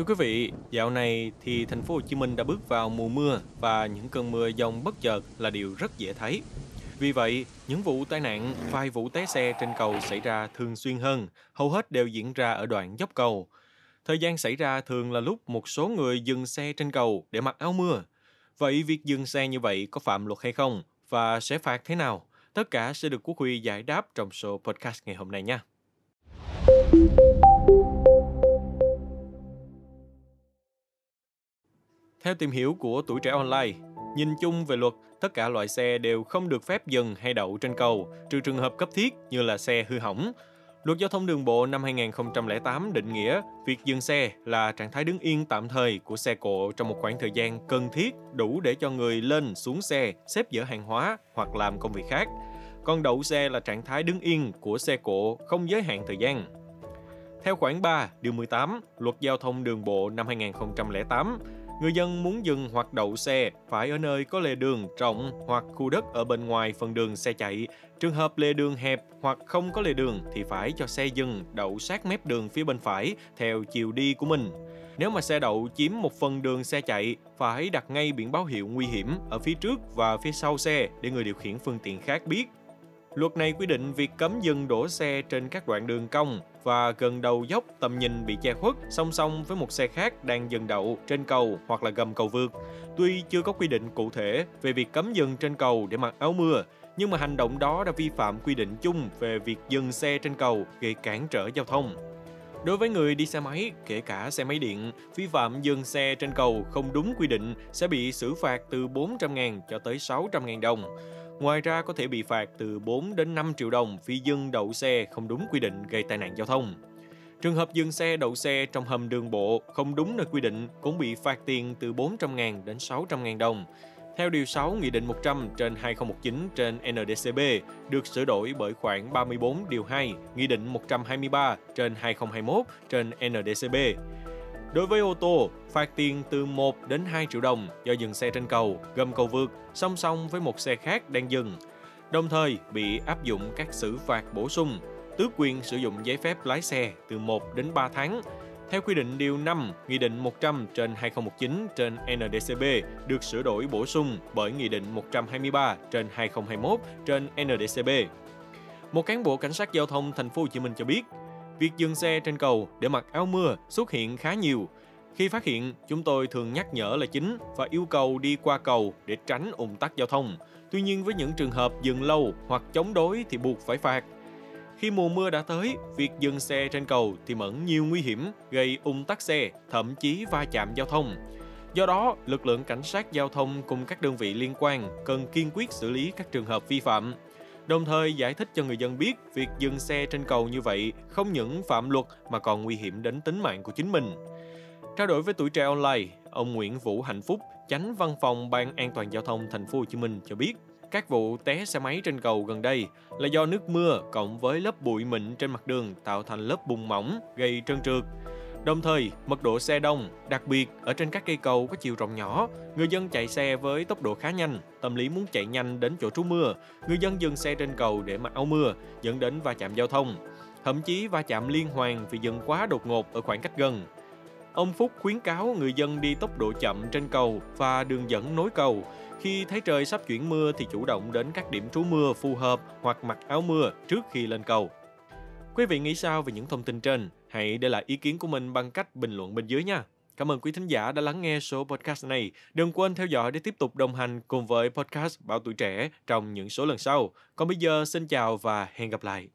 Thưa quý vị, dạo này thì thành phố Hồ Chí Minh đã bước vào mùa mưa và những cơn mưa dông bất chợt là điều rất dễ thấy. Vì vậy, những vụ tai nạn, vài vụ té xe trên cầu xảy ra thường xuyên hơn, hầu hết đều diễn ra ở đoạn dốc cầu. Thời gian xảy ra thường là lúc một số người dừng xe trên cầu để mặc áo mưa. Vậy việc dừng xe như vậy có phạm luật hay không và sẽ phạt thế nào? Tất cả sẽ được Quốc Huy giải đáp trong số podcast ngày hôm nay nha. Theo tìm hiểu của tuổi trẻ online, nhìn chung về luật, tất cả loại xe đều không được phép dừng hay đậu trên cầu, trừ trường hợp cấp thiết như là xe hư hỏng. Luật giao thông đường bộ năm 2008 định nghĩa việc dừng xe là trạng thái đứng yên tạm thời của xe cộ trong một khoảng thời gian cần thiết đủ để cho người lên xuống xe, xếp dỡ hàng hóa hoặc làm công việc khác. Còn đậu xe là trạng thái đứng yên của xe cộ không giới hạn thời gian. Theo khoản 3, điều 18, Luật Giao thông Đường bộ năm 2008, Người dân muốn dừng hoặc đậu xe phải ở nơi có lề đường rộng hoặc khu đất ở bên ngoài phần đường xe chạy. Trường hợp lề đường hẹp hoặc không có lề đường thì phải cho xe dừng đậu sát mép đường phía bên phải theo chiều đi của mình. Nếu mà xe đậu chiếm một phần đường xe chạy, phải đặt ngay biển báo hiệu nguy hiểm ở phía trước và phía sau xe để người điều khiển phương tiện khác biết Luật này quy định việc cấm dừng đổ xe trên các đoạn đường cong và gần đầu dốc tầm nhìn bị che khuất song song với một xe khác đang dừng đậu trên cầu hoặc là gầm cầu vượt. Tuy chưa có quy định cụ thể về việc cấm dừng trên cầu để mặc áo mưa, nhưng mà hành động đó đã vi phạm quy định chung về việc dừng xe trên cầu gây cản trở giao thông. Đối với người đi xe máy, kể cả xe máy điện, vi phạm dừng xe trên cầu không đúng quy định sẽ bị xử phạt từ 400.000 cho tới 600.000 đồng. Ngoài ra có thể bị phạt từ 4 đến 5 triệu đồng vì dừng đậu xe không đúng quy định gây tai nạn giao thông. Trường hợp dừng xe, đậu xe trong hầm đường bộ không đúng nơi quy định cũng bị phạt tiền từ 400.000 đến 600.000 đồng. Theo Điều 6 Nghị định 100 trên 2019 trên NDCB được sửa đổi bởi khoản 34 Điều 2 Nghị định 123 trên 2021 trên NDCB. Đối với ô tô, phạt tiền từ 1 đến 2 triệu đồng do dừng xe trên cầu, gầm cầu vượt, song song với một xe khác đang dừng. Đồng thời bị áp dụng các xử phạt bổ sung, tước quyền sử dụng giấy phép lái xe từ 1 đến 3 tháng. Theo quy định Điều 5, Nghị định 100 trên 2019 trên NDCB được sửa đổi bổ sung bởi Nghị định 123 trên 2021 trên NDCB. Một cán bộ cảnh sát giao thông thành phố Hồ Chí Minh cho biết, Việc dừng xe trên cầu để mặc áo mưa xuất hiện khá nhiều. Khi phát hiện, chúng tôi thường nhắc nhở là chính và yêu cầu đi qua cầu để tránh ủng tắc giao thông. Tuy nhiên với những trường hợp dừng lâu hoặc chống đối thì buộc phải phạt. Khi mùa mưa đã tới, việc dừng xe trên cầu thì mẫn nhiều nguy hiểm, gây ủng tắc xe, thậm chí va chạm giao thông. Do đó, lực lượng cảnh sát giao thông cùng các đơn vị liên quan cần kiên quyết xử lý các trường hợp vi phạm đồng thời giải thích cho người dân biết việc dừng xe trên cầu như vậy không những phạm luật mà còn nguy hiểm đến tính mạng của chính mình. Trao đổi với tuổi trẻ online, ông Nguyễn Vũ Hạnh Phúc, Chánh Văn phòng Ban An toàn giao thông thành phố Hồ Chí Minh cho biết, các vụ té xe máy trên cầu gần đây là do nước mưa cộng với lớp bụi mịn trên mặt đường tạo thành lớp bùn mỏng gây trơn trượt. Đồng thời, mật độ xe đông, đặc biệt ở trên các cây cầu có chiều rộng nhỏ, người dân chạy xe với tốc độ khá nhanh, tâm lý muốn chạy nhanh đến chỗ trú mưa, người dân dừng xe trên cầu để mặc áo mưa, dẫn đến va chạm giao thông. Thậm chí va chạm liên hoàn vì dừng quá đột ngột ở khoảng cách gần. Ông Phúc khuyến cáo người dân đi tốc độ chậm trên cầu và đường dẫn nối cầu. Khi thấy trời sắp chuyển mưa thì chủ động đến các điểm trú mưa phù hợp hoặc mặc áo mưa trước khi lên cầu. Quý vị nghĩ sao về những thông tin trên? Hãy để lại ý kiến của mình bằng cách bình luận bên dưới nha. Cảm ơn quý thính giả đã lắng nghe số podcast này. Đừng quên theo dõi để tiếp tục đồng hành cùng với podcast Bảo Tuổi Trẻ trong những số lần sau. Còn bây giờ, xin chào và hẹn gặp lại.